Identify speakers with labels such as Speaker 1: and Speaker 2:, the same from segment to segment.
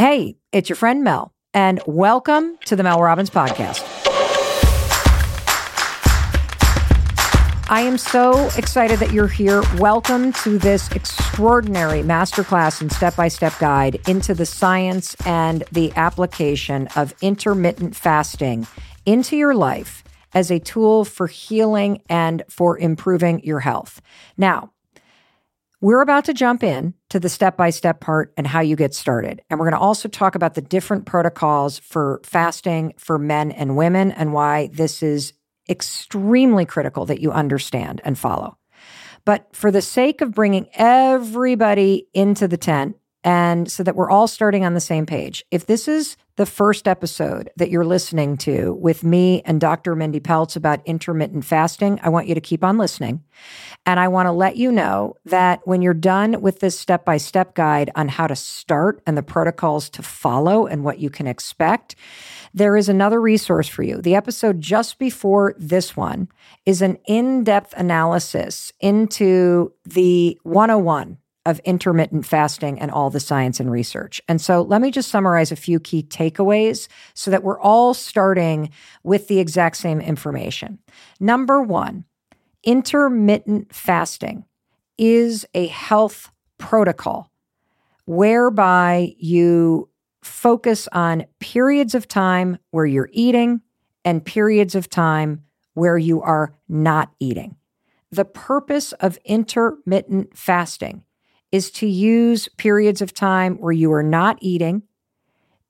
Speaker 1: Hey, it's your friend Mel, and welcome to the Mel Robbins Podcast. I am so excited that you're here. Welcome to this extraordinary masterclass and step by step guide into the science and the application of intermittent fasting into your life as a tool for healing and for improving your health. Now, we're about to jump in to the step by step part and how you get started. And we're going to also talk about the different protocols for fasting for men and women and why this is extremely critical that you understand and follow. But for the sake of bringing everybody into the tent and so that we're all starting on the same page, if this is the first episode that you're listening to with me and Dr. Mindy Pelz about intermittent fasting, I want you to keep on listening. And I want to let you know that when you're done with this step by step guide on how to start and the protocols to follow and what you can expect, there is another resource for you. The episode just before this one is an in depth analysis into the 101 of intermittent fasting and all the science and research. And so let me just summarize a few key takeaways so that we're all starting with the exact same information. Number one, intermittent fasting is a health protocol whereby you focus on periods of time where you're eating and periods of time where you are not eating. The purpose of intermittent fasting is to use periods of time where you are not eating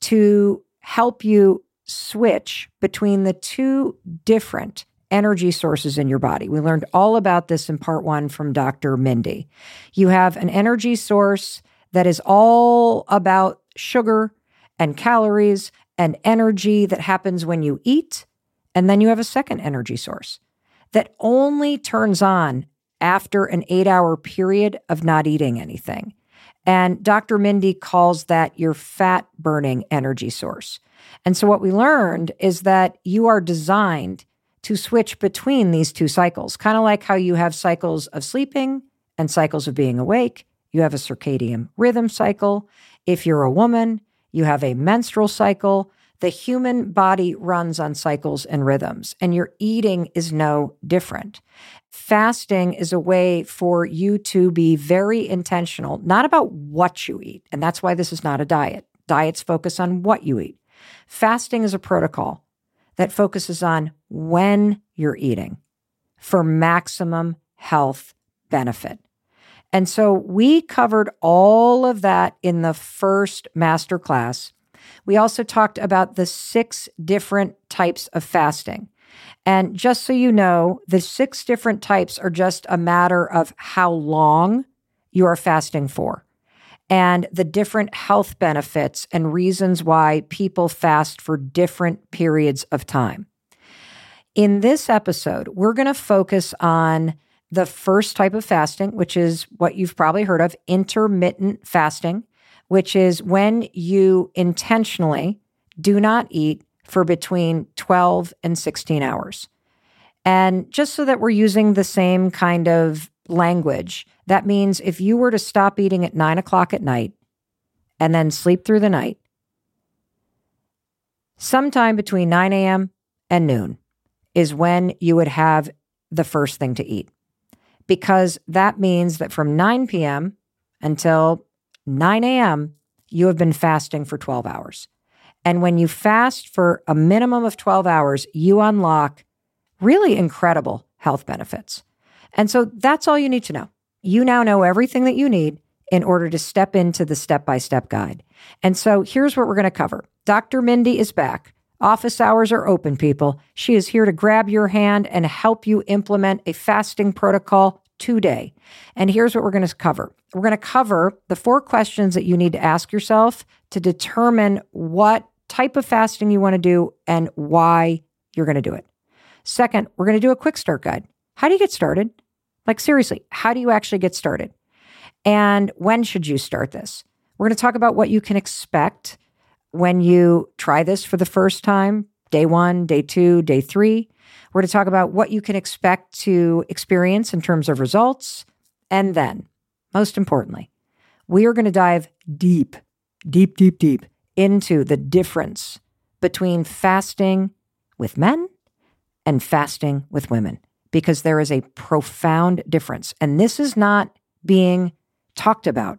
Speaker 1: to help you switch between the two different energy sources in your body. We learned all about this in part one from Dr. Mindy. You have an energy source that is all about sugar and calories and energy that happens when you eat. And then you have a second energy source that only turns on after an eight hour period of not eating anything. And Dr. Mindy calls that your fat burning energy source. And so, what we learned is that you are designed to switch between these two cycles, kind of like how you have cycles of sleeping and cycles of being awake. You have a circadian rhythm cycle. If you're a woman, you have a menstrual cycle. The human body runs on cycles and rhythms, and your eating is no different. Fasting is a way for you to be very intentional, not about what you eat. And that's why this is not a diet. Diets focus on what you eat. Fasting is a protocol that focuses on when you're eating for maximum health benefit. And so we covered all of that in the first masterclass we also talked about the six different types of fasting. And just so you know, the six different types are just a matter of how long you are fasting for and the different health benefits and reasons why people fast for different periods of time. In this episode, we're going to focus on the first type of fasting, which is what you've probably heard of intermittent fasting which is when you intentionally do not eat for between 12 and 16 hours. And just so that we're using the same kind of language, that means if you were to stop eating at nine o'clock at night and then sleep through the night, sometime between 9 a.m. and noon is when you would have the first thing to eat. Because that means that from 9 p.m. until 9 a.m., you have been fasting for 12 hours. And when you fast for a minimum of 12 hours, you unlock really incredible health benefits. And so that's all you need to know. You now know everything that you need in order to step into the step by step guide. And so here's what we're going to cover Dr. Mindy is back. Office hours are open, people. She is here to grab your hand and help you implement a fasting protocol today. And here's what we're going to cover we're going to cover the four questions that you need to ask yourself to determine what type of fasting you want to do and why you're going to do it. Second, we're going to do a quick start guide. How do you get started? Like, seriously, how do you actually get started? And when should you start this? We're going to talk about what you can expect when you try this for the first time day one, day two, day three. We're to talk about what you can expect to experience in terms of results. And then, most importantly, we are going to dive deep, deep, deep, deep into the difference between fasting with men and fasting with women because there is a profound difference. And this is not being talked about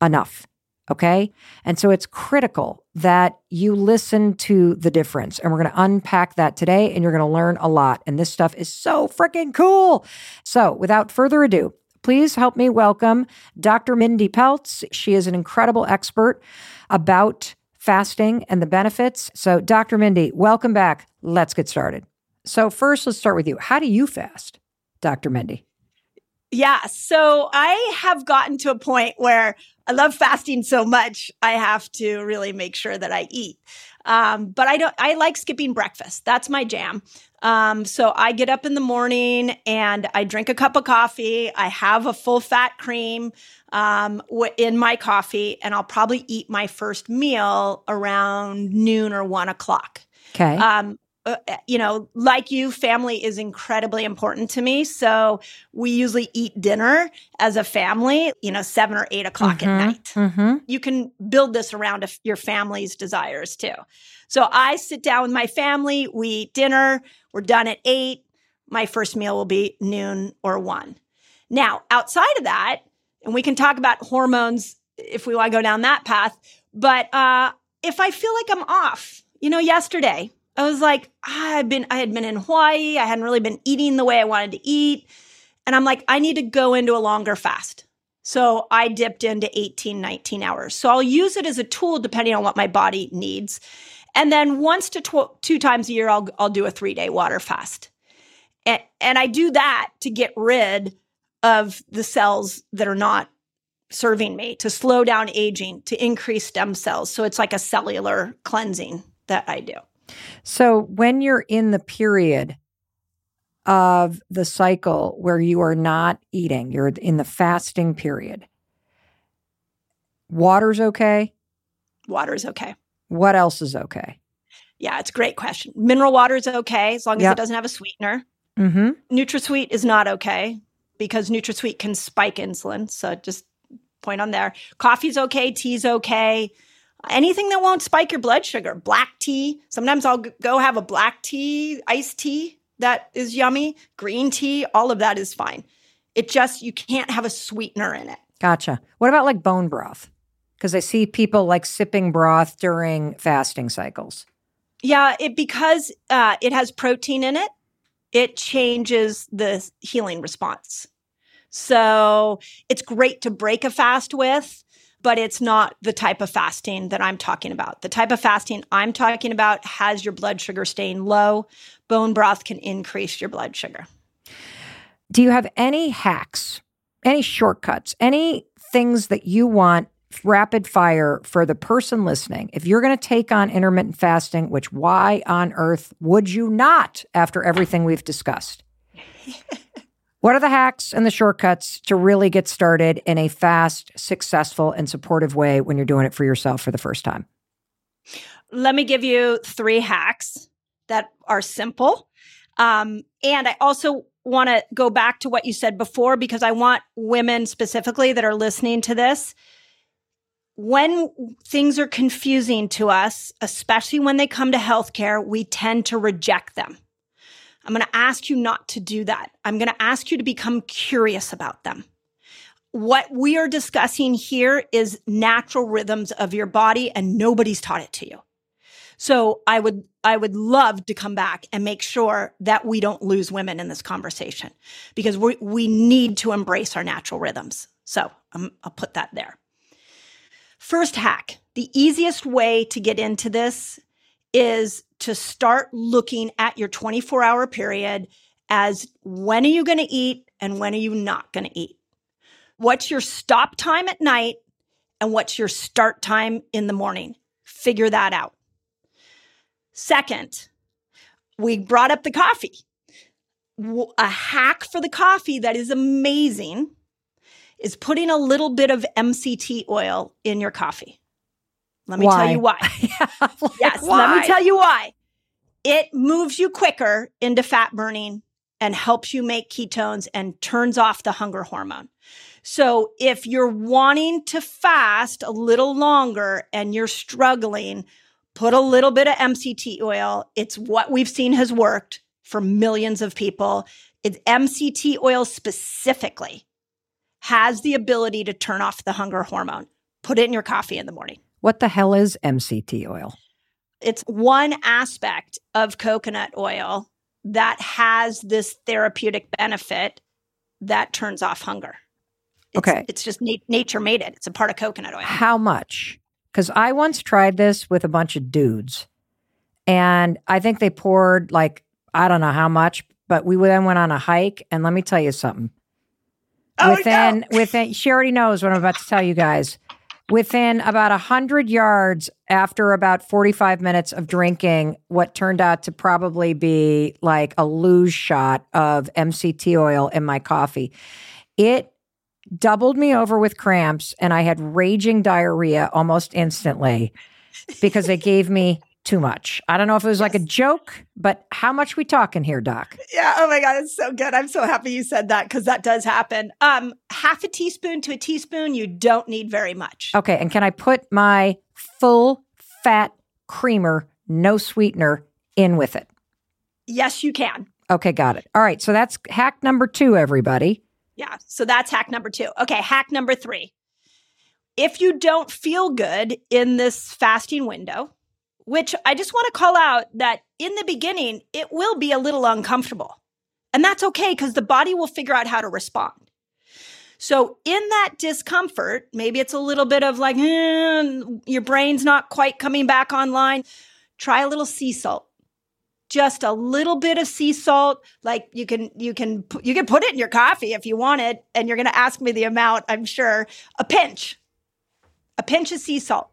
Speaker 1: enough. Okay. And so it's critical that you listen to the difference. And we're going to unpack that today and you're going to learn a lot. And this stuff is so freaking cool. So without further ado, please help me welcome Dr. Mindy Pelz. She is an incredible expert about fasting and the benefits. So, Dr. Mindy, welcome back. Let's get started. So, first, let's start with you. How do you fast, Dr. Mindy?
Speaker 2: Yeah. So I have gotten to a point where I love fasting so much, I have to really make sure that I eat. Um, but I don't, I like skipping breakfast. That's my jam. Um, so I get up in the morning and I drink a cup of coffee. I have a full fat cream um, in my coffee, and I'll probably eat my first meal around noon or one o'clock.
Speaker 1: Okay. Um,
Speaker 2: uh, you know, like you, family is incredibly important to me. So we usually eat dinner as a family, you know, seven or eight o'clock mm-hmm, at night. Mm-hmm. You can build this around your family's desires too. So I sit down with my family, we eat dinner, we're done at eight. My first meal will be noon or one. Now, outside of that, and we can talk about hormones if we want to go down that path, but uh, if I feel like I'm off, you know, yesterday, I was like, I've been, I had been in Hawaii. I hadn't really been eating the way I wanted to eat. And I'm like, I need to go into a longer fast. So I dipped into 18, 19 hours. So I'll use it as a tool depending on what my body needs. And then once to tw- two times a year, I'll, I'll do a three day water fast. And, and I do that to get rid of the cells that are not serving me, to slow down aging, to increase stem cells. So it's like a cellular cleansing that I do.
Speaker 1: So when you're in the period of the cycle where you are not eating, you're in the fasting period, water's okay?
Speaker 2: Water's okay.
Speaker 1: What else is okay?
Speaker 2: Yeah, it's a great question. Mineral water is okay as long as yep. it doesn't have a sweetener. Mm-hmm. NutraSweet is not okay because NutraSweet can spike insulin. So just point on there. Coffee's okay. Tea's okay anything that won't spike your blood sugar. Black tea. Sometimes I'll go have a black tea, iced tea that is yummy. Green tea, all of that is fine. It just, you can't have a sweetener in it.
Speaker 1: Gotcha. What about like bone broth? Because I see people like sipping broth during fasting cycles.
Speaker 2: Yeah, it because uh, it has protein in it, it changes the healing response. So it's great to break a fast with but it's not the type of fasting that I'm talking about. The type of fasting I'm talking about has your blood sugar staying low. Bone broth can increase your blood sugar.
Speaker 1: Do you have any hacks, any shortcuts, any things that you want rapid fire for the person listening? If you're going to take on intermittent fasting, which why on earth would you not after everything we've discussed? What are the hacks and the shortcuts to really get started in a fast, successful, and supportive way when you're doing it for yourself for the first time?
Speaker 2: Let me give you three hacks that are simple. Um, and I also want to go back to what you said before because I want women specifically that are listening to this. When things are confusing to us, especially when they come to healthcare, we tend to reject them. I'm going to ask you not to do that. I'm going to ask you to become curious about them. What we are discussing here is natural rhythms of your body and nobody's taught it to you. So I would I would love to come back and make sure that we don't lose women in this conversation because we we need to embrace our natural rhythms. So um, I'll put that there. First hack, the easiest way to get into this is to start looking at your 24 hour period as when are you going to eat and when are you not going to eat? What's your stop time at night and what's your start time in the morning? Figure that out. Second, we brought up the coffee. A hack for the coffee that is amazing is putting a little bit of MCT oil in your coffee. Let me why? tell you why. yeah, like yes, why? let me tell you why. It moves you quicker into fat burning and helps you make ketones and turns off the hunger hormone. So if you're wanting to fast a little longer and you're struggling, put a little bit of MCT oil. It's what we've seen has worked for millions of people. It's MCT oil specifically has the ability to turn off the hunger hormone. Put it in your coffee in the morning.
Speaker 1: What the hell is MCT oil?
Speaker 2: It's one aspect of coconut oil that has this therapeutic benefit that turns off hunger. It's,
Speaker 1: okay.
Speaker 2: It's just na- nature made it. It's a part of coconut oil.
Speaker 1: How much? Because I once tried this with a bunch of dudes, and I think they poured like, I don't know how much, but we then went on a hike. And let me tell you something.
Speaker 2: Oh,
Speaker 1: within,
Speaker 2: no.
Speaker 1: within, she already knows what I'm about to tell you guys. Within about 100 yards after about 45 minutes of drinking what turned out to probably be like a lose shot of MCT oil in my coffee, it doubled me over with cramps and I had raging diarrhea almost instantly because it gave me too much. I don't know if it was like a joke, but how much we talking here, Doc?
Speaker 2: Yeah. Oh my God, it's so good. I'm so happy you said that because that does happen. Um, half a teaspoon to a teaspoon, you don't need very much.
Speaker 1: Okay, and can I put my full fat creamer, no sweetener, in with it?
Speaker 2: Yes, you can.
Speaker 1: Okay, got it. All right, so that's hack number two, everybody.
Speaker 2: Yeah. So that's hack number two. Okay. Hack number three. If you don't feel good in this fasting window, which I just want to call out that in the beginning, it will be a little uncomfortable. And that's okay because the body will figure out how to respond. So, in that discomfort, maybe it's a little bit of like, eh, your brain's not quite coming back online. Try a little sea salt. Just a little bit of sea salt. Like you can, you can, you can put it in your coffee if you want it. And you're going to ask me the amount, I'm sure. A pinch, a pinch of sea salt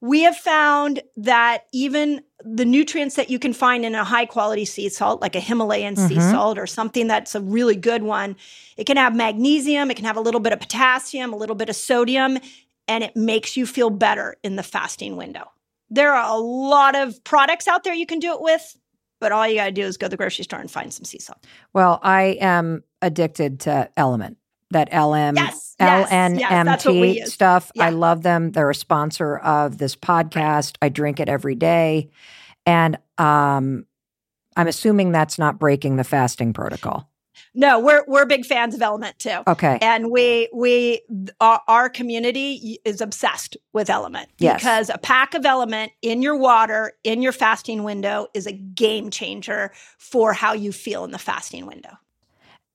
Speaker 2: we have found that even the nutrients that you can find in a high quality sea salt, like a Himalayan sea
Speaker 1: Mhm.
Speaker 2: salt or something that's a really good one, it can have magnesium, it can have a little bit of potassium, a little bit of sodium, and it makes you feel better in the fasting window. There are a lot of products out there you can do it with, but all you got to do is go to the grocery store and find some sea salt.
Speaker 1: Well, I am addicted to Element, that LM,
Speaker 2: Yes, yes, yes, that's what we LMNT
Speaker 1: stuff. I love them. They're a sponsor of this podcast. I drink it every day. And um, I'm assuming that's not breaking the fasting protocol.
Speaker 2: No, we're we're big fans of Element too.
Speaker 1: Okay.
Speaker 2: and we we our, our community is obsessed with element
Speaker 1: Yes.
Speaker 2: because a pack of element in your water in your fasting window is a game changer for how you feel in the fasting window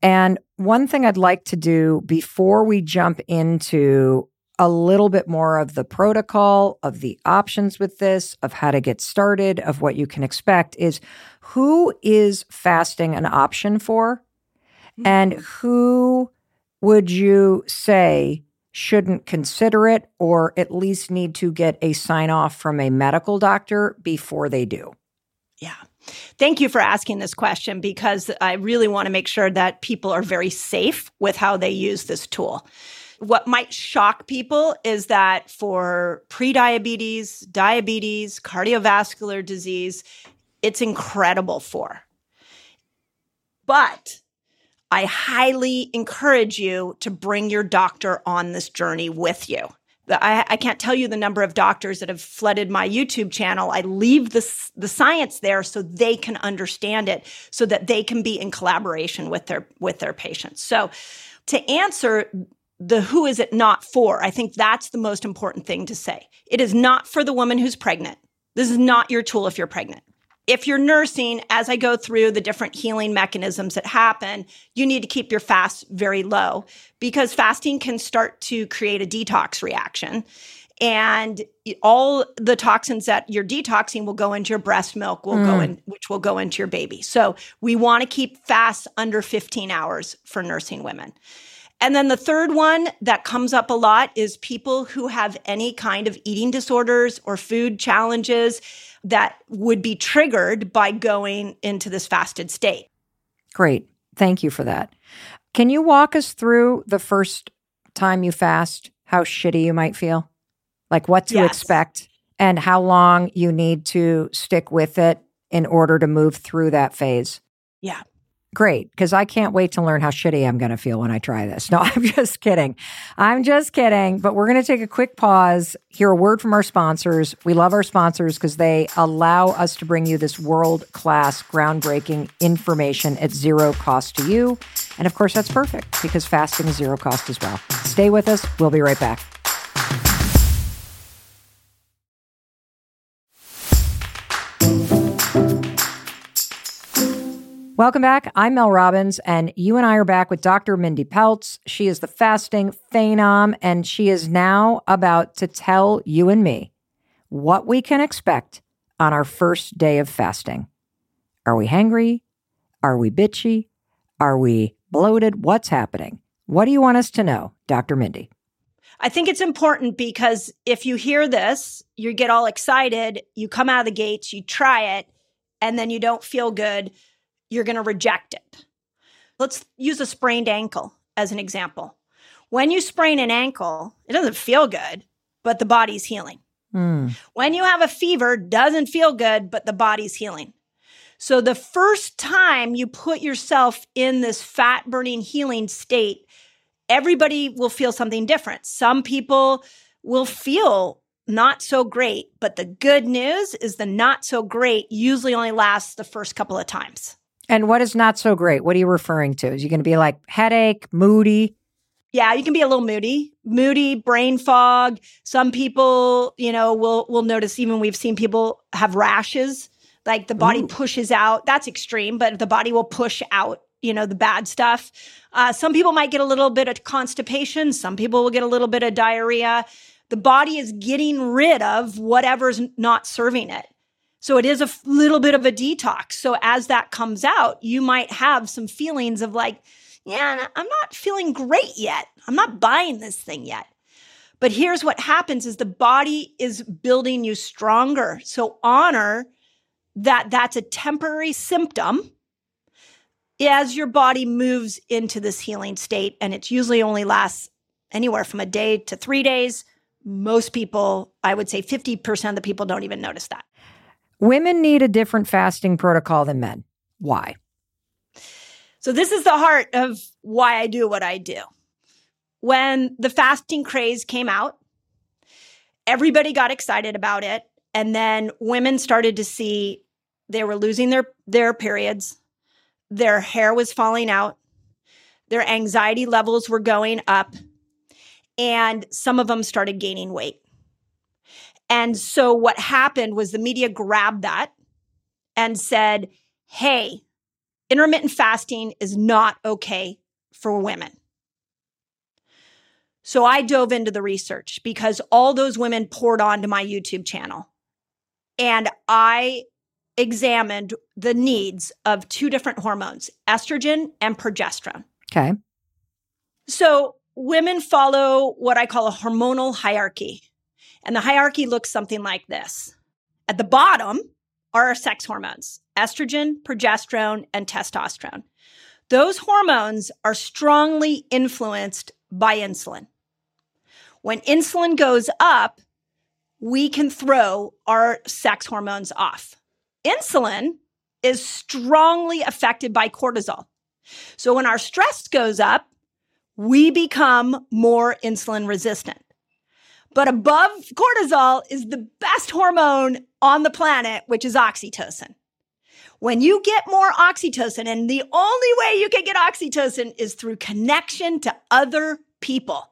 Speaker 1: And one thing I'd like to do before we jump into a little bit more of the protocol, of the options with this, of how to get started, of what you can expect is who is fasting an option for? Mm-hmm. And who would you say shouldn't consider it or at least need to get a sign off from a medical doctor before they do?
Speaker 2: yeah thank you for asking this question because i really want to make sure that people are very safe with how they use this tool what might shock people is that for prediabetes diabetes cardiovascular disease it's incredible for but I highly encourage you to bring your doctor on this journey with you. I, I can't tell you the number of doctors that have flooded my YouTube channel. I leave the, the science there so they can understand it, so that they can be in collaboration with their with their patients. So, to answer the who is it not for, I think that's the most important thing to say. It is not for the woman who's pregnant. This is not your tool if you're pregnant if you're nursing, as I go through the different healing mechanisms that happen, you need to keep your fast very low because fasting can start to create a detox reaction. And all the toxins that you're detoxing will go into your breast milk, will go mm. in, which will go into your baby. So we want to keep fasts under 15 hours for nursing women. And then the third one that comes up a lot is people who have any kind of eating disorders or food challenges that would be triggered by going into this fasted state.
Speaker 1: Great. Thank you for that. Can you walk us through the first time you fast, how shitty you might feel? Like what to
Speaker 2: Yes.
Speaker 1: expect and how long you need to stick with it in order to move through that phase?
Speaker 2: Yeah.
Speaker 1: Great because I can't wait to learn how shitty I'm going to feel when I try this. No, I'm just kidding. I'm just kidding. But we're going to take a quick pause, hear a word from our sponsors. We love our sponsors because they allow us to bring you this world class, groundbreaking information at zero cost to you. And of course, that's perfect because fasting is zero cost as well. Stay with us. We'll be right back. Welcome back. I'm Mel Robbins, and you and I are back with Dr. Mindy Pelz. She is the fasting phenom, and she is now about to tell you and me what we can expect on our first day of fasting. Are we hangry? Are we bitchy? Are we bloated? What's happening? What do you want us to know, Dr. Mindy?
Speaker 2: I think it's important because if you hear this, you get all excited, you come out of the gates, you try it, and then you don't feel good you're going to reject it. Let's use a sprained ankle as an example. When you sprain an ankle, it doesn't feel good, but the body's healing. Mm. When you have a fever, doesn't feel good, but the body's healing. So the first time you put yourself in this fat burning healing state, everybody will feel something different. Some people will feel not so great, but the good news is the not so great usually only lasts the first couple of times.
Speaker 1: And what is not so great? What are you referring to? Is you going to be like headache, moody?
Speaker 2: Yeah, you can be a little moody, moody, brain fog. Some people, you know, will will notice even we've seen people have rashes, like the body Ooh. pushes out. That's extreme, but the body will push out, you know, the bad stuff. Uh, some people might get a little bit of constipation. Some people will get a little bit of diarrhea. The body is getting rid of whatever's not serving it. So it is a little bit of a detox. So as that comes out, you might have some feelings of like, yeah, I'm not feeling great yet. I'm not buying this thing yet. But here's what happens is the body is building you stronger. So honor that that's a temporary symptom as your body moves into this healing state and it usually only lasts anywhere from a day to 3 days. Most people, I would say 50% of the people don't even notice that.
Speaker 1: Women need a different fasting protocol than men. Why?
Speaker 2: So, this is the heart of why I do what I do. When the fasting craze came out, everybody got excited about it. And then women started to see they were losing their, their periods, their hair was falling out, their anxiety levels were going up, and some of them started gaining weight. And so what happened was the media grabbed that and said, hey, intermittent fasting is not okay for women. So I dove into the research because all those women poured onto my YouTube channel. And I examined the needs of two different hormones, estrogen and progesterone.
Speaker 1: Okay.
Speaker 2: So women follow what I call a hormonal hierarchy. And the hierarchy looks something like this. At the bottom are our sex hormones estrogen, progesterone, and testosterone. Those hormones are strongly influenced by insulin. When insulin goes up, we can throw our sex hormones off. Insulin is strongly affected by cortisol. So when our stress goes up, we become more insulin resistant. But above cortisol is the best hormone on the planet, which is oxytocin. When you get more oxytocin, and the only way you can get oxytocin is through connection to other people.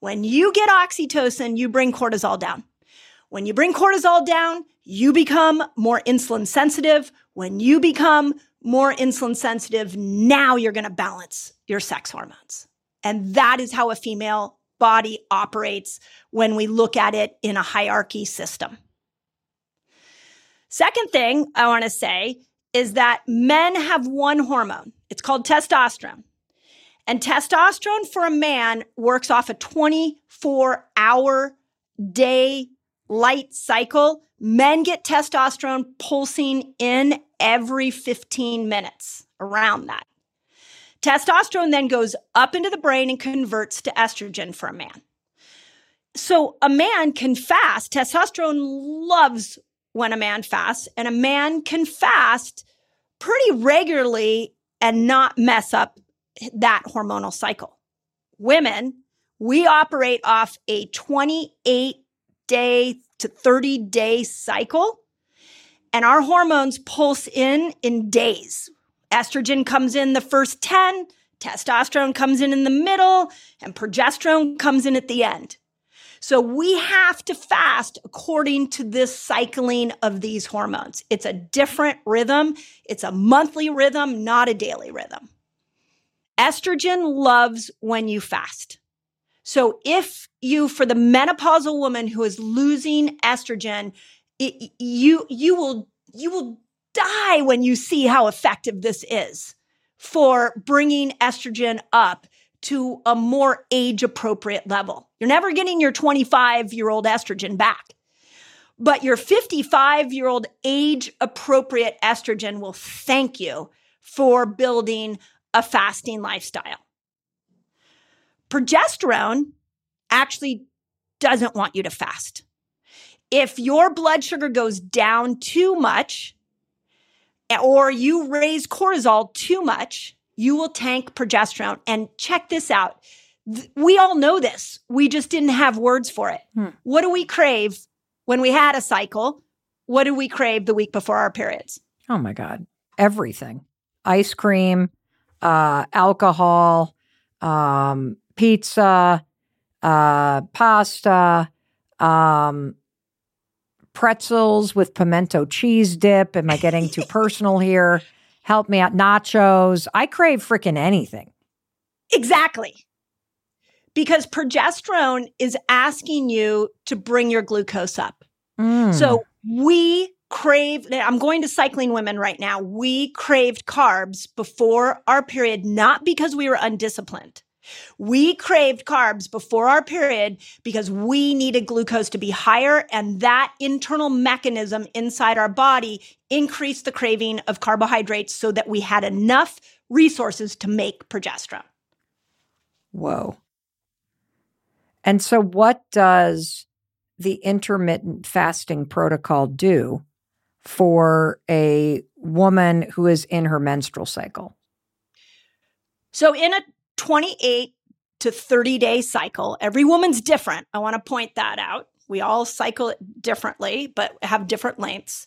Speaker 2: When you get oxytocin, you bring cortisol down. When you bring cortisol down, you become more insulin sensitive. When you become more insulin sensitive, now you're going to balance your sex hormones. And that is how a female body operates when we look at it in a hierarchy system. Second thing I want to say is that men have one hormone. It's called testosterone. And testosterone for a man works off a 24 hour day light cycle. Men get testosterone pulsing in every 15 minutes around that. Testosterone then goes up into the brain and converts to estrogen for a man. So a man can fast. Testosterone loves when a man fasts, and a man can fast pretty regularly and not mess up that hormonal cycle. Women, we operate off a 28 day to 30 day cycle, and our hormones pulse in in days. Estrogen comes in the first 10, testosterone comes in in the middle, and progesterone comes in at the end. So we have to fast according to this cycling of these hormones. It's a different rhythm. It's a monthly rhythm, not a daily rhythm. Estrogen loves when you fast. So if you, for the menopausal woman who is losing estrogen, it, you, you will, you will die when you see how effective this is for bringing estrogen up to a more age appropriate level. You're never getting your 25 year old estrogen back, but your 55 year old age appropriate estrogen will thank you for building a fasting lifestyle. Progesterone actually doesn't want you to fast. If your blood sugar goes down too much, or you raise cortisol too much, you will tank progesterone. And check this out. We all know this. We just didn't have words for it. Hmm. What do we crave when we had a cycle? What do we crave the week before our periods?
Speaker 1: Oh my God. Everything ice cream, uh, alcohol, um, pizza, uh, pasta, um, pretzels with pimento cheese dip. Am I getting too personal here? help me out, nachos. I crave freaking anything.
Speaker 2: Exactly. Because progesterone is asking you to bring your glucose up. Mm. So we crave, I'm going to cycling women right now. We craved carbs before our period, not because we were undisciplined. We craved carbs before our period because we needed glucose to be higher, and that internal mechanism inside our body increased the craving of carbohydrates so that we had enough resources to make progesterone.
Speaker 1: Whoa. And so, what does the intermittent fasting protocol do for a woman who is in her menstrual cycle?
Speaker 2: So, in a 28 to 30 day cycle. Every woman's different. I want to point that out. We all cycle it differently, but have different lengths.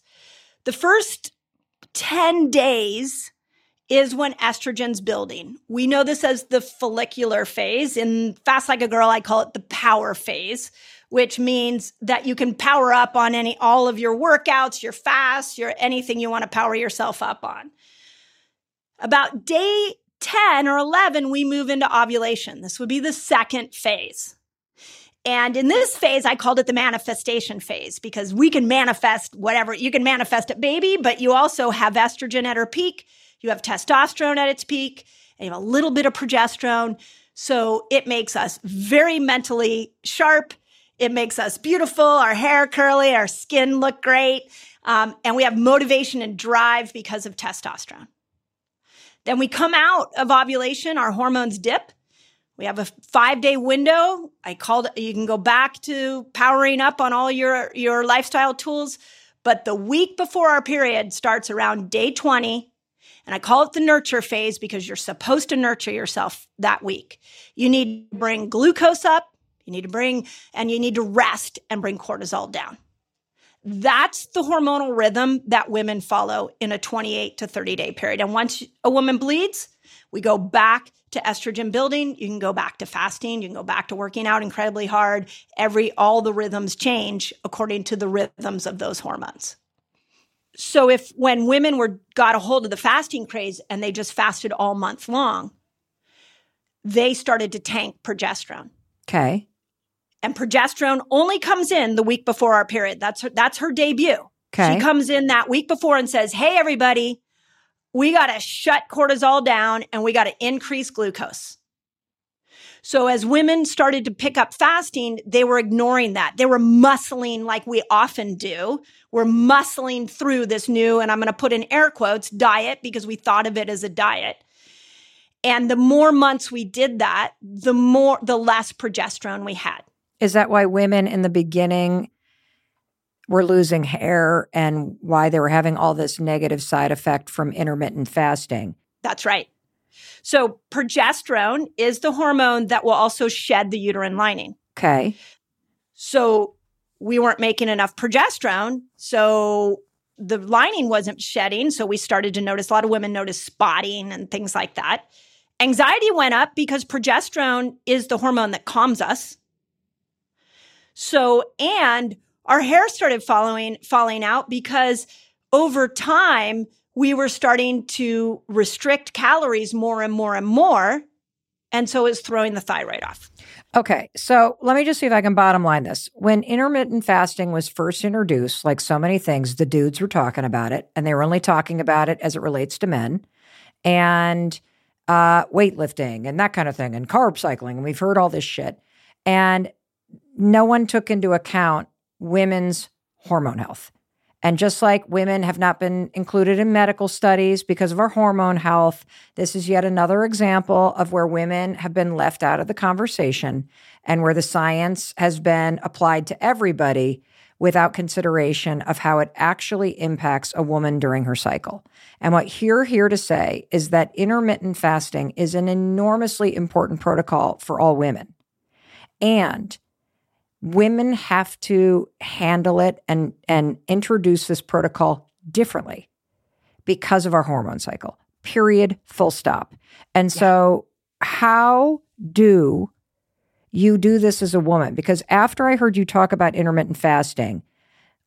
Speaker 2: The first 10 days is when estrogen's building. We know this as the follicular phase. In Fast Like a Girl, I call it the power phase, which means that you can power up on any all of your workouts, your fasts, your anything you want to power yourself up on. About day 10 or 11, we move into ovulation. This would be the second phase. And in this phase, I called it the manifestation phase because we can manifest whatever. You can manifest a baby, but you also have estrogen at her peak. You have testosterone at its peak, and you have a little bit of progesterone. So it makes us very mentally sharp. It makes us beautiful, our hair curly, our skin look great. Um, and we have motivation and drive because of testosterone. Then we come out of ovulation, our hormones dip. We have a five day window. I called you can go back to powering up on all your, your lifestyle tools. But the week before our period starts around day 20. And I call it the nurture phase because you're supposed to nurture yourself that week. You need to bring glucose up. You need to bring, and you need to rest and bring cortisol down. That's the hormonal rhythm that women follow in a 28 to 30 day period. And once a woman bleeds, we go back to estrogen building. You can go back to fasting. You can go back to working out incredibly hard. Every, all the rhythms change according to the rhythms of those hormones. So if when women were got a hold of the fasting craze and they just fasted all month long, they started to tank progesterone.
Speaker 1: Okay
Speaker 2: and progesterone only comes in the week before our period. That's her, that's her debut. Okay. She comes in that week before and says, "Hey everybody, we got to shut cortisol down and we got to increase glucose." So as women started to pick up fasting, they were ignoring that. They were muscling like we often do. We're muscling through this new and I'm going to put in air quotes diet because we thought of it as a diet. And the more months we did that, the more the less progesterone we had.
Speaker 1: Is that why women in the beginning were losing hair and why they were having all this negative side effect from intermittent fasting?
Speaker 2: That's right. So progesterone is the hormone that will also shed the uterine lining.
Speaker 1: Okay.
Speaker 2: So we weren't making enough progesterone. So the lining wasn't shedding. So we started to notice a lot of women notice spotting and things like that. Anxiety went up because progesterone is the hormone that calms us. So, and our hair started following, falling out because over time, we were starting to restrict calories more and more and more. And so it's throwing the thyroid off.
Speaker 1: Okay. So let me just see if I can bottom line this. When intermittent fasting was first introduced, like so many things, the dudes were talking about it and they were only talking about it as it relates to men and uh, weightlifting and that kind of thing and carb cycling. And we've heard all this shit. And no one took into account women's hormone health. And just like women have not been included in medical studies because of our hormone health, this is yet another example of where women have been left out of the conversation and where the science has been applied to everybody without consideration of how it actually impacts a woman during her cycle. And what you're here to say is that intermittent fasting is an enormously important protocol for all women. And women have to handle it and and introduce this protocol differently because of our hormone cycle. Period. Full stop. And yeah. so how do you do this as a woman? Because after I heard you talk about intermittent fasting,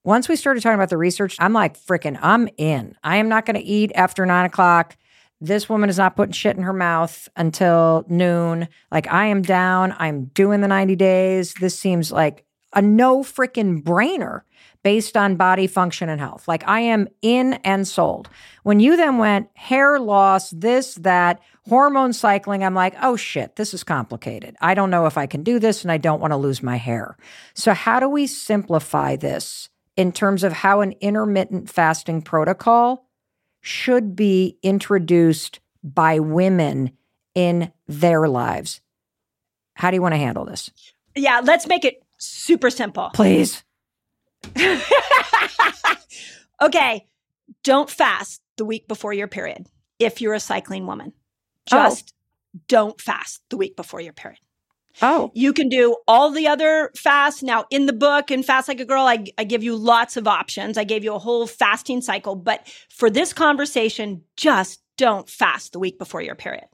Speaker 1: once we started talking about the research, I'm like, freaking, I'm in. I am not going to eat after nine o'clock. This woman is not putting shit in her mouth until noon. Like, I am down. I'm doing the 90 days. This seems like a no freaking brainer based on body function and health. Like, I am in and sold. When you then went hair loss, this, that, hormone cycling, I'm like, oh shit, this is complicated. I don't know if I can do this and I don't want to lose my hair. So, how do we simplify this in terms of how an intermittent fasting protocol should be introduced by women in their lives. How do you want to handle this?
Speaker 2: Yeah, let's make it super simple.
Speaker 1: Please.
Speaker 2: okay, don't fast the week before your period if you're a cycling woman. Oh. Just oh. don't fast the week before your period.
Speaker 1: Oh.
Speaker 2: You can do all the other fasts. Now, in the book, in Fast Like a Girl, I, I give you lots of options. I gave you a whole fasting cycle. But for this conversation, just don't fast the week before your period.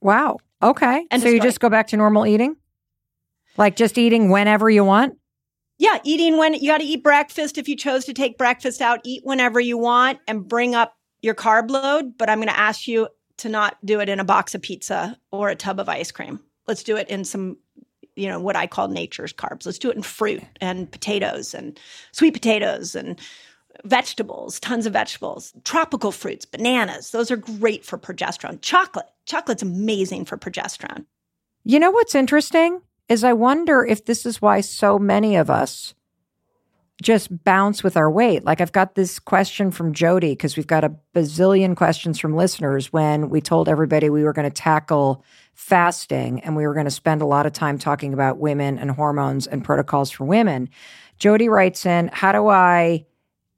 Speaker 1: Wow. Okay. And so you just go back to normal eating? Like just eating whenever you want?
Speaker 2: Yeah, eating when you got to eat breakfast. If you chose to take breakfast out, eat whenever you want and bring up your carb load. But I'm going to ask you to not do it in a box of pizza or a tub of ice cream. Let's do it in some, you know, what I call nature's carbs. Let's do it in fruit and potatoes and sweet potatoes and vegetables, tons of vegetables, tropical fruits, bananas. Those are great for progesterone. Chocolate. Chocolate's amazing for progesterone.
Speaker 1: You know what's interesting is I wonder if this is why so many of us just bounce with our weight. Like I've got this question from Jody because we've got a bazillion questions from listeners when we told everybody we were going to tackle fasting and we were going to spend a lot of time talking about women and hormones and protocols for women. Jody writes in, How do I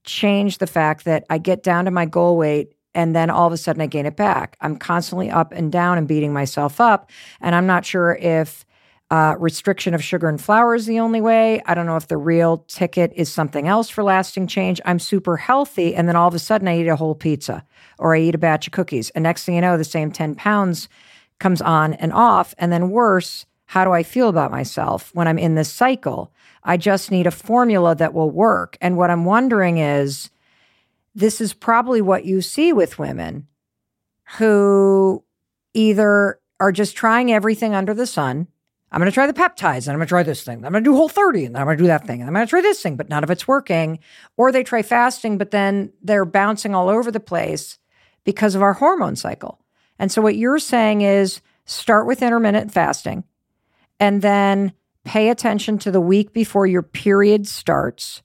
Speaker 1: change the fact that I get down to my goal weight and then all of a sudden I gain it back? I'm constantly up and down and beating myself up. And I'm not sure if uh, restriction of sugar and flour is the only way. I don't know if the real ticket is something else for lasting change. I'm super healthy. And then all of a sudden, I eat a whole pizza or I eat a batch of cookies. And next thing you know, the same 10 pounds comes on and off. And then worse, how do I feel about myself when I'm in this cycle? I just need a formula that will work. And what I'm wondering is this is probably what you see with women who either are just trying everything under the sun I'm going to try the peptides and I'm going to try this thing. I'm going to do whole 30 and then I'm going to do that thing. And I'm going to try this thing, but none of it's working. Or they try fasting, but then they're bouncing all over the place because of our hormone cycle. And so what you're saying is start with intermittent fasting and then pay attention to the week before your period starts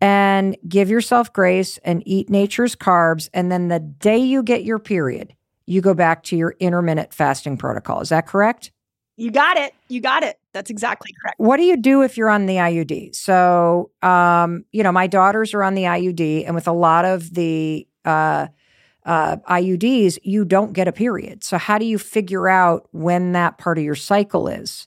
Speaker 1: and give yourself grace and eat nature's carbs. And then the day you get your period, you go back to your intermittent fasting protocol. Is that correct?
Speaker 2: You got it. You got it. That's exactly correct.
Speaker 1: What do you do if you're on the IUD? So, um, you know, my daughters are on the IUD, and with a lot of the uh, uh, IUDs, you don't get a period. So, how do you figure out when that part of your cycle is?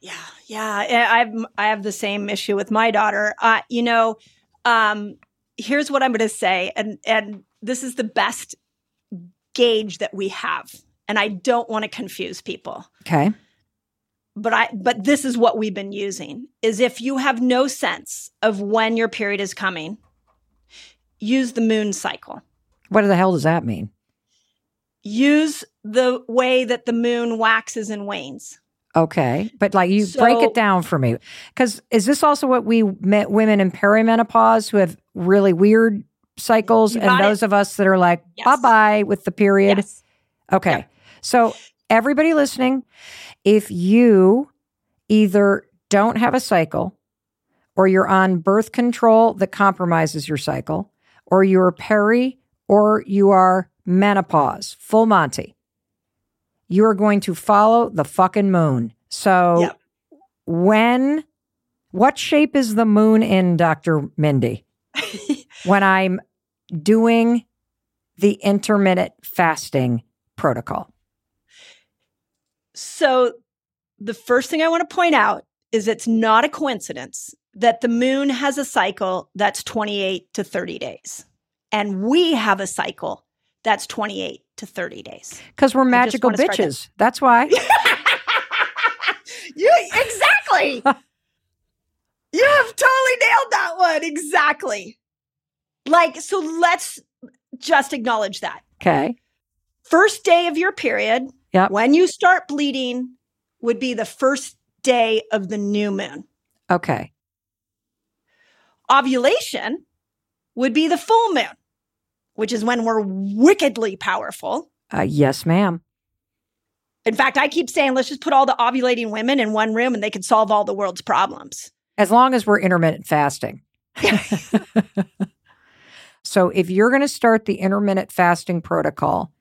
Speaker 2: Yeah, yeah. I have I have the same issue with my daughter. Uh, you know, um, here's what I'm going to say, and and this is the best gauge that we have, and I don't want to confuse people.
Speaker 1: Okay.
Speaker 2: But I but this is what we've been using is if you have no sense of when your period is coming, use the moon cycle.
Speaker 1: What the hell does that mean?
Speaker 2: Use the way that the moon waxes and wanes.
Speaker 1: Okay. But like you so, break it down for me. Because is this also what we met women in perimenopause who have really weird cycles and those
Speaker 2: it.
Speaker 1: of us that are like,
Speaker 2: yes.
Speaker 1: bye bye with the period?
Speaker 2: Yes.
Speaker 1: Okay. So, everybody listening, if you either don't have a cycle or you're on birth control that compromises your cycle, or you're peri or you are menopause, full Monty, you are going to follow the fucking moon. So
Speaker 2: Yep.
Speaker 1: when, what shape is the moon in, Dr. Mindy, when I'm doing the intermittent fasting protocol?
Speaker 2: So, the first thing I want to point out is it's not a coincidence that the moon has a cycle that's 28 to 30 days, and we have a cycle that's 28 to 30 days.
Speaker 1: Because we're magical
Speaker 2: wanna that-
Speaker 1: bitches. That's why.
Speaker 2: you exactly. you have totally nailed that one. Exactly. Like, so let's just acknowledge that.
Speaker 1: Okay.
Speaker 2: First day of your period,
Speaker 1: Yep.
Speaker 2: when you start bleeding, would be the first day of the new moon.
Speaker 1: Okay.
Speaker 2: Ovulation would be the full moon, which is when we're wickedly powerful.
Speaker 1: Uh, yes, ma'am.
Speaker 2: In fact, I keep saying, let's just put all the ovulating women in one room and they could solve all the world's problems.
Speaker 1: As long as we're intermittent fasting. so, if you're going to start the intermittent fasting protocol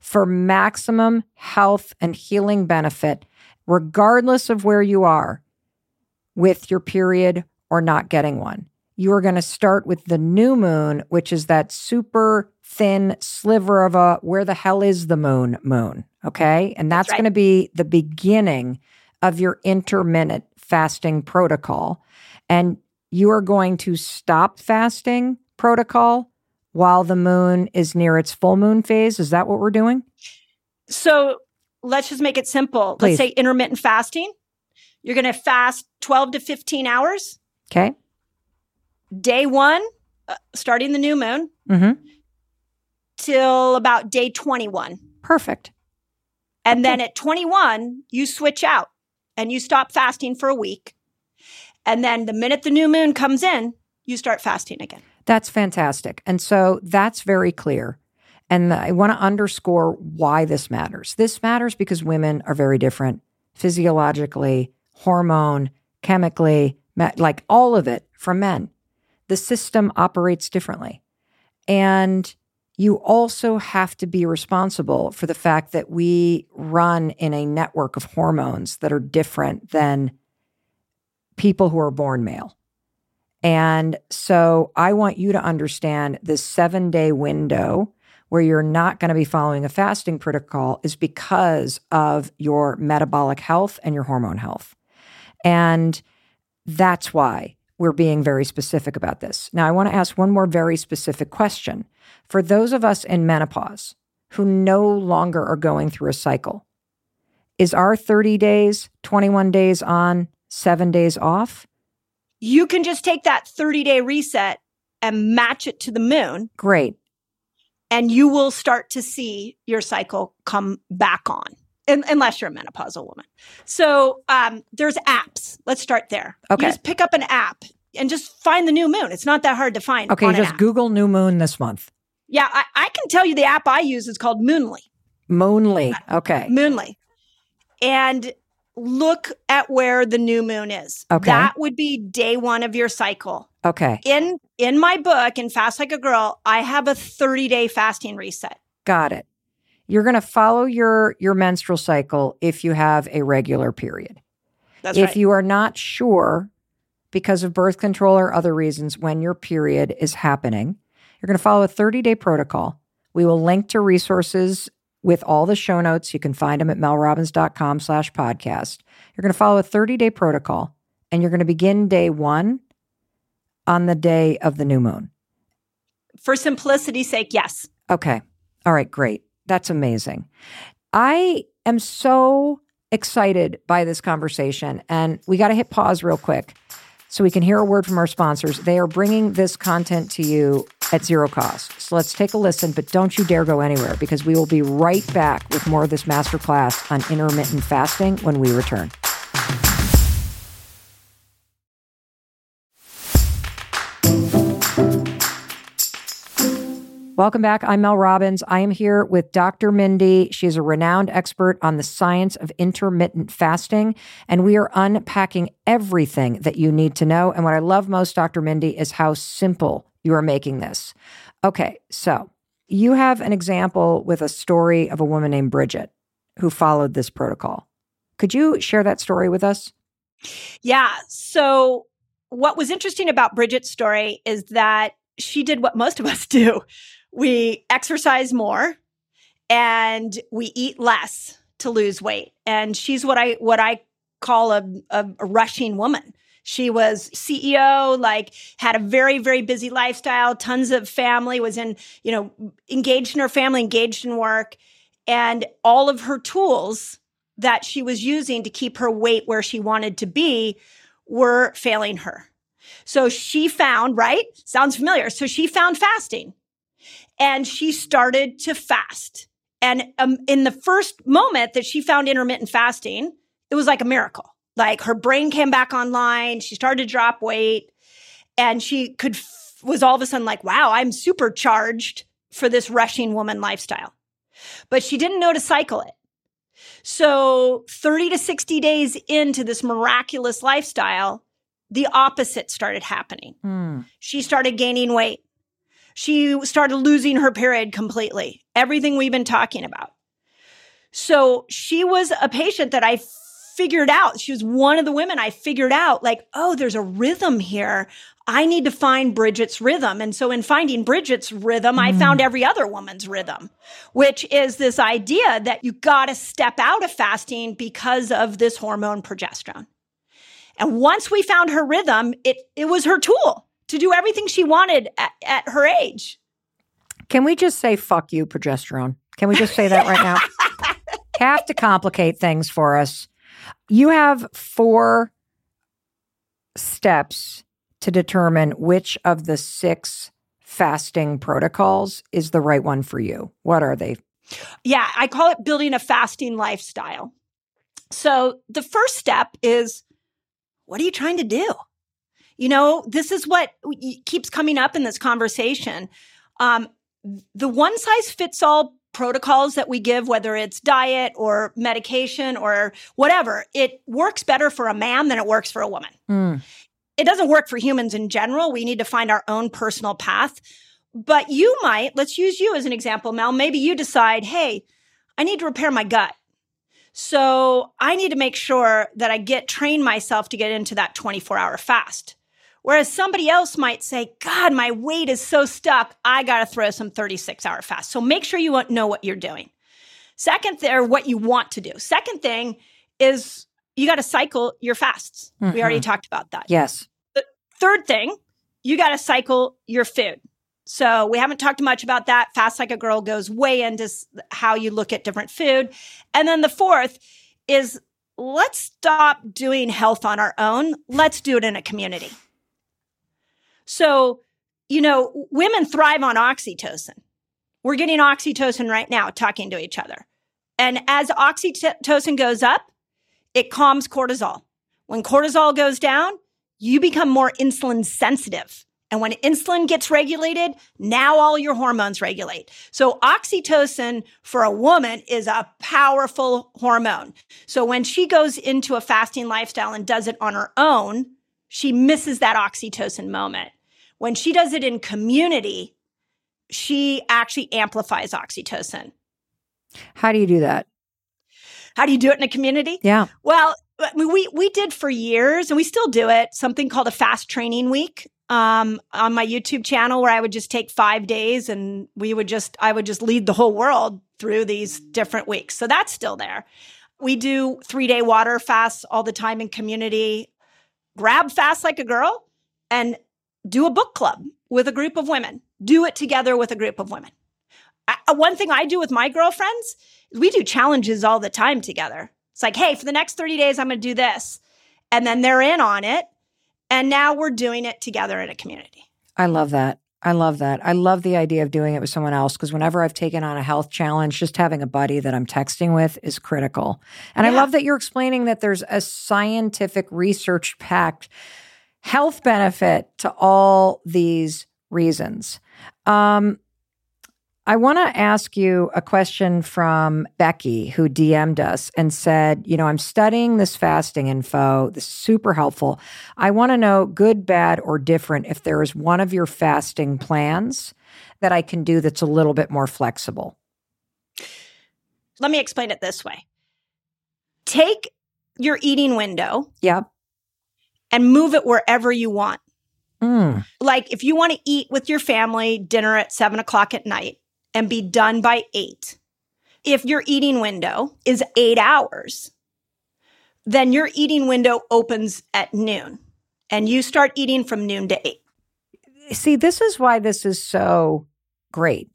Speaker 1: for maximum health and healing benefit, regardless of where you are with your period or not getting one, you are going to start with the new moon, which is that super thin sliver of a where the hell is the moon moon. Okay. And that's,
Speaker 2: That's right.
Speaker 1: going to be the beginning of your intermittent fasting protocol. And you are going to stop fasting protocol while the moon is near its full moon phase. Is that what we're doing?
Speaker 2: So let's just make it simple.
Speaker 1: Please.
Speaker 2: Let's say intermittent fasting. You're going to fast 12 to 15 hours.
Speaker 1: Okay.
Speaker 2: Day one, uh, starting the new moon,
Speaker 1: Mm-hmm.
Speaker 2: till about day 21.
Speaker 1: Perfect.
Speaker 2: And then at 21, you switch out and you stop fasting for a week. And then the minute the new moon comes in, you start fasting again.
Speaker 1: That's fantastic. And so that's very clear. And I want to underscore why this matters. This matters because women are very different physiologically, hormone, chemically, like all of it from men. The system operates differently. And you also have to be responsible for the fact that we run in a network of hormones that are different than people who are born male. And so I want you to understand this seven day window where you're not going to be following a fasting protocol is because of your metabolic health and your hormone health. And that's why we're being very specific about this. Now, I want to ask one more very specific question. For those of us in menopause who no longer are going through a cycle, is our 30 days, 21 days on, seven days off?
Speaker 2: You can just take that 30 day reset and match it to the moon,
Speaker 1: Great.
Speaker 2: and you will start to see your cycle come back on. Un- unless you're a menopausal woman. So um, there's apps. Let's start there.
Speaker 1: Okay.
Speaker 2: You just pick up an app and just find the new moon. It's not that hard to find.
Speaker 1: Okay, just. Google new moon this month.
Speaker 2: Yeah, I, I can tell you the app I use is called Moonly.
Speaker 1: Moonly. Okay.
Speaker 2: Moonly. And look at where the new moon is.
Speaker 1: Okay.
Speaker 2: That would be day one of your cycle.
Speaker 1: Okay.
Speaker 2: In in my book, in Fast Like a Girl, I have a 30-day fasting reset.
Speaker 1: Got it. You're going to follow your your menstrual cycle if you have a regular period.
Speaker 2: That's
Speaker 1: if
Speaker 2: right.
Speaker 1: you are not sure because of birth control or other reasons when your period is happening, you're going to follow a 30-day protocol We will link to resources with all the show notes. You can find them at melrobbins.com slash podcast. You're going to follow a 30 day protocol and you're going to begin day one on the day of the new moon.
Speaker 2: For simplicity's sake, yes.
Speaker 1: Okay. All right, great. That's amazing. I am so excited by this conversation, and we got to hit pause real quick so we can hear a word from our sponsors. They are bringing this content to you at zero cost. So let's take a listen, but don't you dare go anywhere because we will be right back with more of this masterclass on intermittent fasting when we return. Welcome back. I'm Mel Robbins. I am here with Dr. Mindy. She is a renowned expert on the science of intermittent fasting, and we are unpacking everything that you need to know. And what I love most, Dr. Mindy, is how simple you are making this. Okay, so you have an example with a story of a woman named Bridget who followed this protocol. Could you share that story with us?
Speaker 2: Yeah. So, what was interesting about Bridget's story is that she did what most of us do we exercise more and we eat less to lose weight. And she's what I what I call a, a, a rushing woman. She was CEO, like had a very, very busy lifestyle, tons of family, was in, you know, engaged in her family, engaged in work. And all of her tools that she was using to keep her weight where she wanted to be were failing her. So she found, right? Sounds familiar. So she found fasting and she started to fast. And um, in the first moment that she found intermittent fasting, it was like a miracle. Like her brain came back online. She started to drop weight and she could, f- was all of a sudden like, wow, I'm supercharged for this rushing woman lifestyle. But she didn't know to cycle it. So 30 to 60 days into this miraculous lifestyle, the opposite started happening. Mm. She started gaining weight she started losing her period completely. Everything we've been talking about. So she was a patient that I figured out. She was one of the women I figured out, like, oh, there's a rhythm here. I need to find Bridget's rhythm. And so in finding Bridget's rhythm, mm. I found every other woman's rhythm, which is this idea that you got to step out of fasting because of this hormone progesterone. And once we found her rhythm, it, it was her tool to do everything she wanted at, at her age.
Speaker 1: Can we just say fuck you, progesterone? Can we just say that right now? have to complicate things for us. You have four steps to determine which of the six fasting protocols is the right one for you. What are they?
Speaker 2: Yeah, I call it building a fasting lifestyle. So the first step is what are you trying to do? You know, this is what keeps coming up in this conversation. Um, the one size fits all protocols that we give, whether it's diet or medication or whatever, it works better for a man than it works for a woman. Mm. It doesn't work for humans in general. We need to find our own personal path. But you might, let's use you as an example, Mel. Maybe you decide, hey, I need to repair my gut. So I need to make sure that I get train myself to get into that 24 hour fast. Whereas somebody else might say, God, my weight is so stuck. I got to throw some 36 hour fast. So make sure you know what you're doing. Second, there, what you want to do. Second thing is you got to cycle your fasts. Mm-hmm. We already mm-hmm. talked about that.
Speaker 1: Yes.
Speaker 2: The third thing, you got to cycle your food. So we haven't talked much about that. Fast Like a Girl goes way into how you look at different food. And then the fourth is let's stop doing health on our own. Let's do it in a community. So, you know, women thrive on oxytocin. We're getting oxytocin right now talking to each other. And as oxytocin goes up, it calms cortisol. When cortisol goes down, you become more insulin sensitive. And when insulin gets regulated, now all your hormones regulate. So oxytocin for a woman is a powerful hormone. So when she goes into a fasting lifestyle and does it on her own, she misses that oxytocin moment. When she does it in community, she actually amplifies oxytocin.
Speaker 1: How do you do that?
Speaker 2: How do you do it in a community?
Speaker 1: Yeah.
Speaker 2: Well, we we did for years and we still do it, something called a fast training week. um, on my YouTube channel where I would just take five days and we would just, I would just lead the whole world through these different weeks. So that's still there. We do three day water fasts all the time in community. Grab fast like a girl and do a book club with a group of women. Do it together with a group of women. I, uh, one thing I do with my girlfriends, we do challenges all the time together. It's like, hey, for the next 30 days, I'm going to do this. And then they're in on it. And now we're doing it together in a community.
Speaker 1: I love that. I love that. I love the idea of doing it with someone else because whenever I've taken on a health challenge, just having a buddy that I'm texting with is critical. And yeah. I love that you're explaining that there's a scientific, research packed health benefit to all these reasons. Um, I want to ask you a question from Becky, who DM'd us and said, You know, I'm studying this fasting info. This is super helpful. I want to know, good, bad, or different, if there is one of your fasting plans that I can do that's a little bit more flexible.
Speaker 2: Let me explain it this way take your eating window.
Speaker 1: Yep.
Speaker 2: And move it wherever you want.
Speaker 1: Mm.
Speaker 2: Like if you want to eat with your family dinner at seven o'clock at night, and be done by eight. If your eating window is eight hours, then your eating window opens at noon and you start eating from noon to eight.
Speaker 1: See, this is why this is so great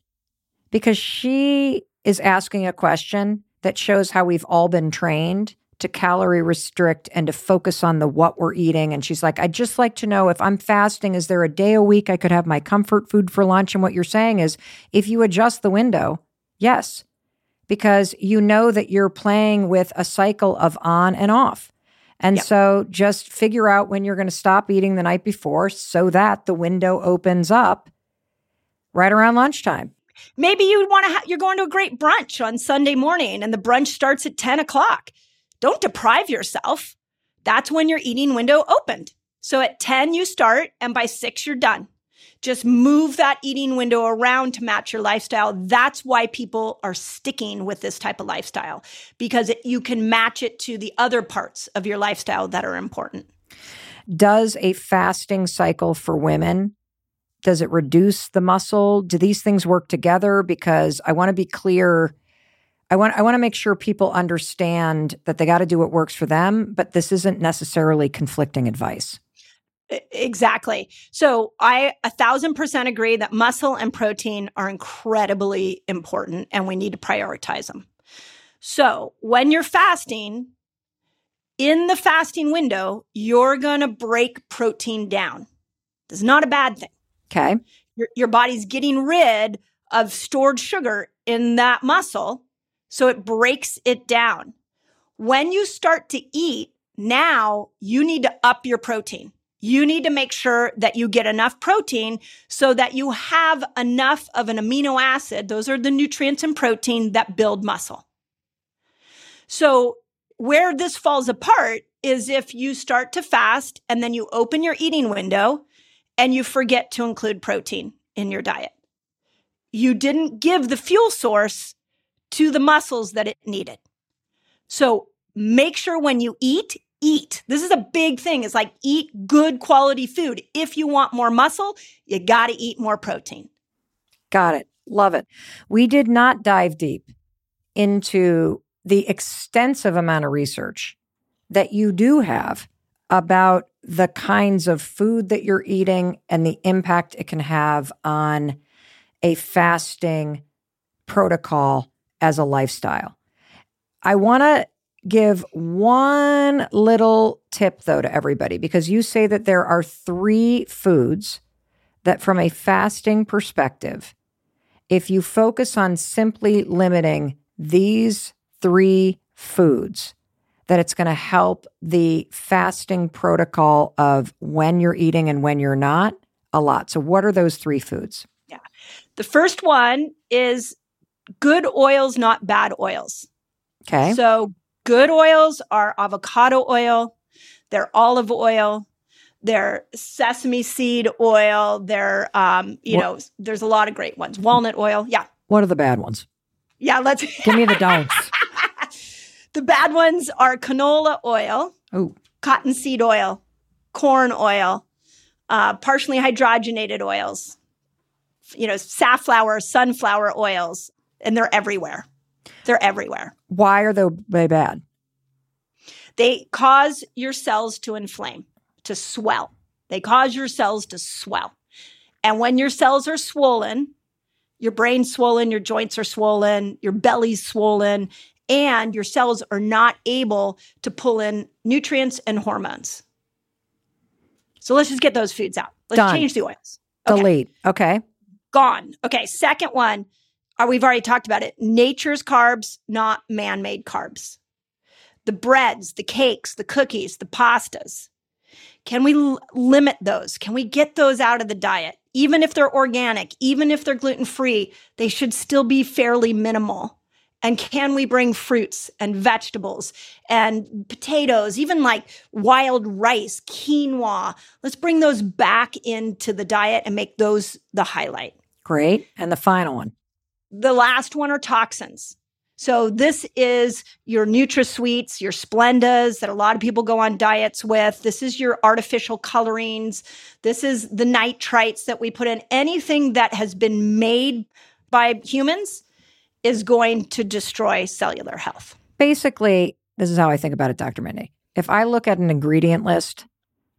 Speaker 1: because she is asking a question that shows how we've all been trained to calorie restrict and to focus on the what we're eating. And she's like, I'd just like to know if I'm fasting, is there a day a week I could have my comfort food for lunch? And what you're saying is if you adjust the window, yes, because you know that you're playing with a cycle of on and off. And yep. so just figure out when you're going to stop eating the night before so that the window opens up right around lunchtime.
Speaker 2: Maybe you want to, ha- you're going to a great brunch on Sunday morning and the brunch starts at 10 o'clock. Don't deprive yourself. That's when your eating window opened. So at 10, you start, and by six, you're done. Just move that eating window around to match your lifestyle. That's why people are sticking with this type of lifestyle because it, you can match it to the other parts of your lifestyle that are important.
Speaker 1: Does a fasting cycle for women does it reduce the muscle? Do these things work together? Because I want to be clear I want I want to make sure people understand that they got to do what works for them, but this isn't necessarily conflicting advice.
Speaker 2: Exactly. So I a thousand percent agree that muscle and protein are incredibly important and we need to prioritize them. So when you're fasting, in the fasting window, you're going to break protein down. This is not a bad thing.
Speaker 1: Okay.
Speaker 2: Your, your body's getting rid of stored sugar in that muscle so it breaks it down. When you start to eat, now you need to up your protein. You need to make sure that you get enough protein so that you have enough of an amino acid. Those are the nutrients in protein that build muscle. So, where this falls apart is if you start to fast and then you open your eating window and you forget to include protein in your diet. You didn't give the fuel source to the muscles that it needed. So make sure when you eat, eat. This is a big thing. It's like eat good quality food. If you want more muscle, you got to eat more protein.
Speaker 1: Got it. Love it. We did not dive deep into the extensive amount of research that you do have about the kinds of food that you're eating and the impact it can have on a fasting protocol as a lifestyle. I want to give one little tip, though, to everybody because you say that there are three foods that, from a fasting perspective, if you focus on simply limiting these three foods, that it's going to help the fasting protocol of when you're eating and when you're not a lot. So, what are those three foods?
Speaker 2: Yeah. The first one is good oils, not bad oils.
Speaker 1: Okay.
Speaker 2: So good oils are avocado oil, they're olive oil, they're sesame seed oil, they're um, you what? know, there's a lot of great ones. Walnut oil. Yeah.
Speaker 1: What are the bad ones?
Speaker 2: Yeah, let's
Speaker 1: give me the don'ts.
Speaker 2: the bad ones are canola oil,
Speaker 1: oh,
Speaker 2: cottonseed oil, corn oil, uh, partially hydrogenated oils, you know, safflower, sunflower oils, and they're everywhere. They're everywhere.
Speaker 1: Why are they bad?
Speaker 2: They cause your cells to inflame, to swell. They cause your cells to swell. And when your cells are swollen, your brain's swollen, your joints are swollen, your belly's swollen, and your cells are not able to pull in nutrients and hormones. So let's just get those foods out. Let's
Speaker 1: Done.
Speaker 2: change the oils.
Speaker 1: Okay. Delete. Okay.
Speaker 2: Gone. Okay. Second one, uh, we've already talked about it. Nature's carbs, not man made carbs. The breads, the cakes, the cookies, the pastas. Can we l- limit those? Can we get those out of the diet? Even if they're organic, even if they're gluten free, they should still be fairly minimal. And can we bring fruits and vegetables and potatoes, even like wild rice, quinoa? Let's bring those back into the diet and make those the highlight.
Speaker 1: Great. And the final one.
Speaker 2: The last one are toxins. So this is your NutraSweets, your Splendas that a lot of people go on diets with. This is your artificial colorings. This is the nitrites that we put in. Anything that has been made by humans is going to destroy cellular health.
Speaker 1: Basically, this is how I think about it, Dr. Mindy. If I look at an ingredient list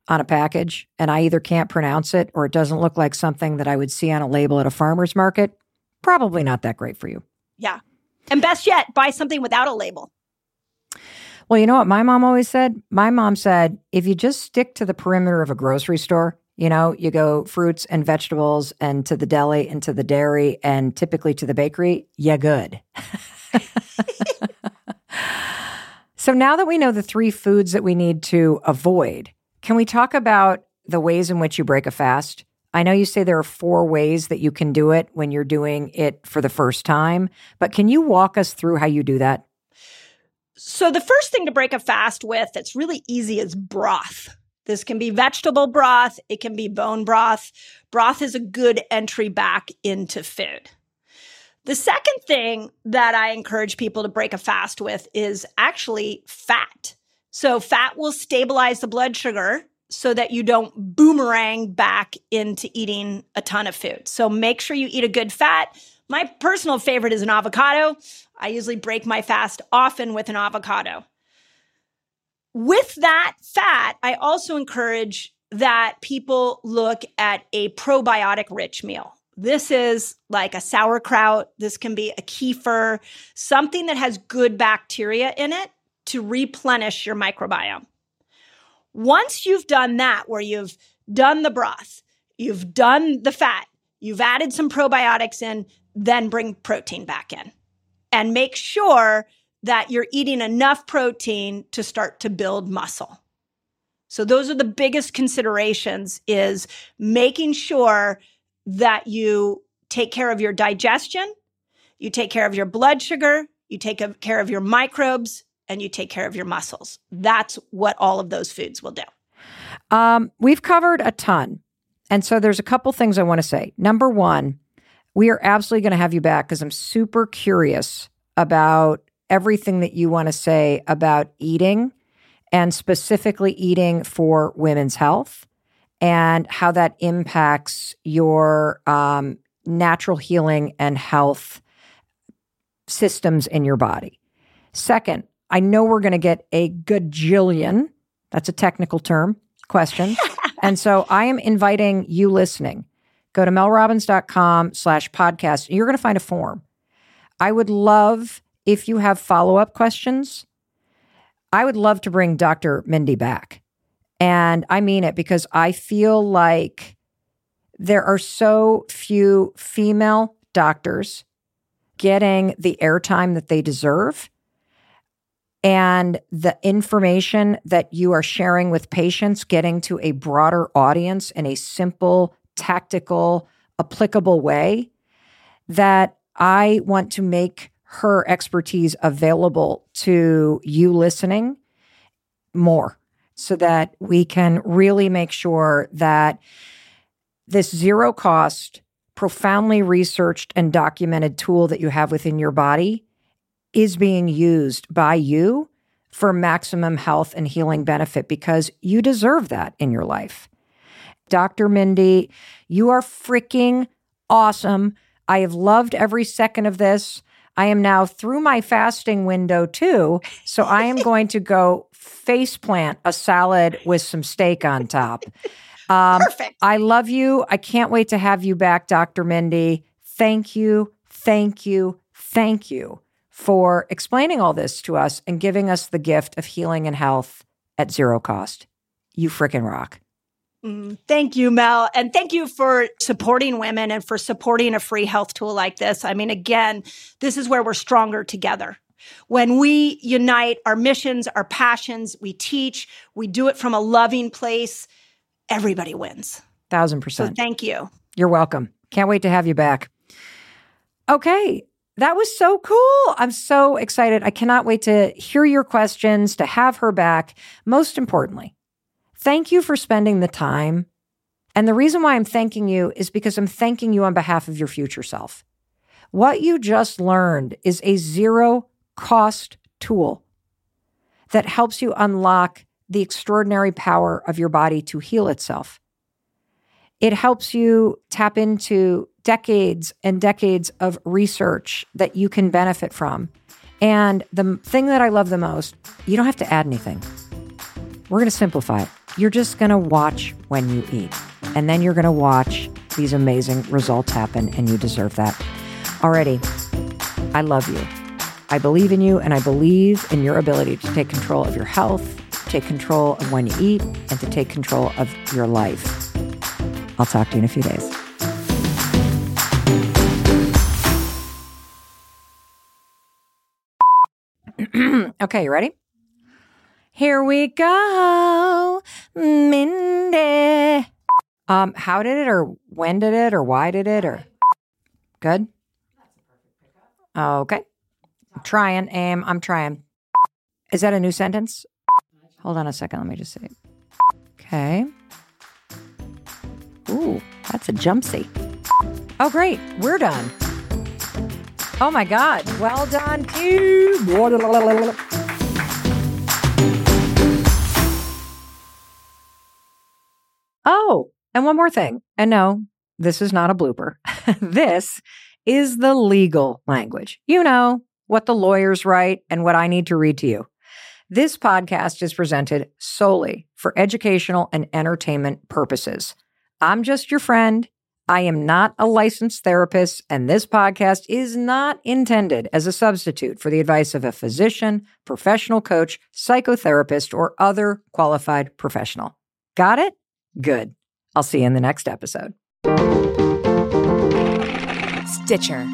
Speaker 1: on a package and I either can't pronounce it or it doesn't look like something that I would see on a label at a farmer's market, probably not that great for you.
Speaker 2: Yeah. And best yet, buy something without a label.
Speaker 1: Well, you know what my mom always said? My mom said, if you just stick to the perimeter of a grocery store, you know, you go fruits and vegetables and to the deli and to the dairy and typically to the bakery, yeah, good. so now that we know the three foods that we need to avoid, can we talk about the ways in which you break a fast? I know you say there are four ways that you can do it when you're doing it for the first time, but can you walk us through how you do that?
Speaker 2: So, the first thing to break a fast with that's really easy is broth. This can be vegetable broth, it can be bone broth. Broth is a good entry back into food. The second thing that I encourage people to break a fast with is actually fat. So, fat will stabilize the blood sugar so that you don't boomerang back into eating a ton of food. So make sure you eat a good fat. My personal favorite is an avocado. I usually break my fast often with an avocado. With that fat, I also encourage that people look at a probiotic rich meal. This is like a sauerkraut. This can be a kefir, something that has good bacteria in it to replenish your microbiome. Once you've done that, where you've done the broth, you've done the fat, you've added some probiotics in, then bring protein back in and make sure that you're eating enough protein to start to build muscle. So those are the biggest considerations is making sure that you take care of your digestion, you take care of your blood sugar, you take care of your microbes, and you take care of your muscles. That's what all of those foods will do.
Speaker 1: Um, we've covered a ton. And so there's a couple things I want to say. Number one, we are absolutely going to have you back because I'm super curious about everything that you want to say about eating and specifically eating for women's health and how that impacts your um, natural healing and health systems in your body. Second, I know we're going to get a gajillion, that's a technical term, question. and so I am inviting you listening. Go to melrobbins.com slash podcast. You're going to find a form. I would love if you have follow up questions. I would love to bring Dr. Mindy back. And I mean it because I feel like there are so few female doctors getting the airtime that they deserve and the information that you are sharing with patients getting to a broader audience in a simple, tactical, applicable way that I want to make her expertise available to you listening more so that we can really make sure that this zero cost, profoundly researched and documented tool that you have within your body is being used by you for maximum health and healing benefit because you deserve that in your life. Dr. Mindy, you are freaking awesome. I have loved every second of this. I am now through my fasting window too. So I am going to go face plant a salad with some steak on top.
Speaker 2: Um, Perfect.
Speaker 1: I love you. I can't wait to have you back, Dr. Mindy. Thank you. Thank you. Thank you for explaining all this to us and giving us the gift of healing and health at zero cost. You freaking rock.
Speaker 2: Mm, thank you, Mel. And thank you for supporting women and for supporting a free health tool like this. I mean, again, this is where we're stronger together. When we unite our missions, our passions, we teach, we do it from a loving place, everybody wins.
Speaker 1: Thousand percent.
Speaker 2: So thank you.
Speaker 1: You're welcome. Can't wait to have you back. Okay. That was so cool. I'm so excited. I cannot wait to hear your questions, to have her back. Most importantly, thank you for spending the time. And the reason why I'm thanking you is because I'm thanking you on behalf of your future self. What you just learned is a zero cost tool that helps you unlock the extraordinary power of your body to heal itself. It helps you tap into decades and decades of research that you can benefit from. And the thing that I love the most, you don't have to add anything. We're going to simplify it. You're just going to watch when you eat. And then you're going to watch these amazing results happen, and you deserve that. Already, I love you. I believe in you, and I believe in your ability to take control of your health, take control of when you eat, and to take control of your life. I'll talk to you in a few days. okay, you ready? Here we go, Mindy. Um, how did it, or when did it, or why did it, or good? Okay, I'm trying. Aim. I'm trying. Is that a new sentence? Hold on a second. Let me just see. Okay. Ooh, that's a jumpsy. Oh, great. We're done. Oh my God. Well done, too. Oh, and one more thing. And no, this is not a blooper. this is the legal language. You know, what the lawyers write and what I need to read to you. This podcast is presented solely for educational and entertainment purposes. I'm just your friend I am not a licensed therapist, and this podcast is not intended as a substitute for the advice of a physician, professional coach, psychotherapist, or other qualified professional. Got it? Good. I'll see you in the next episode.
Speaker 3: Stitcher